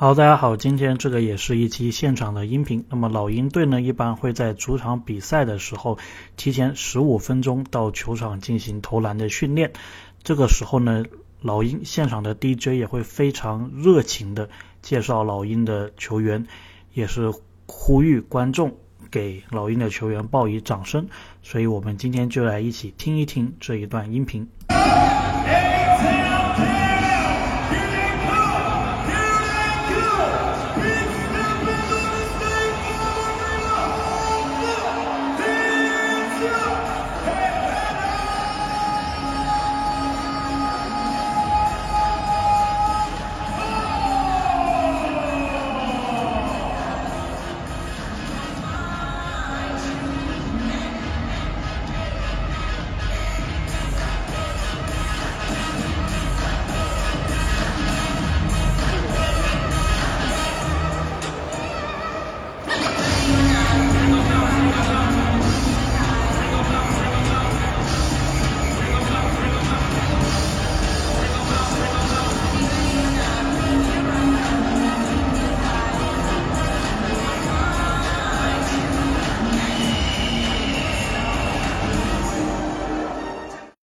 好，大家好，今天这个也是一期现场的音频。那么老鹰队呢，一般会在主场比赛的时候，提前十五分钟到球场进行投篮的训练。这个时候呢，老鹰现场的 DJ 也会非常热情的介绍老鹰的球员，也是呼吁观众给老鹰的球员报以掌声。所以我们今天就来一起听一听这一段音频。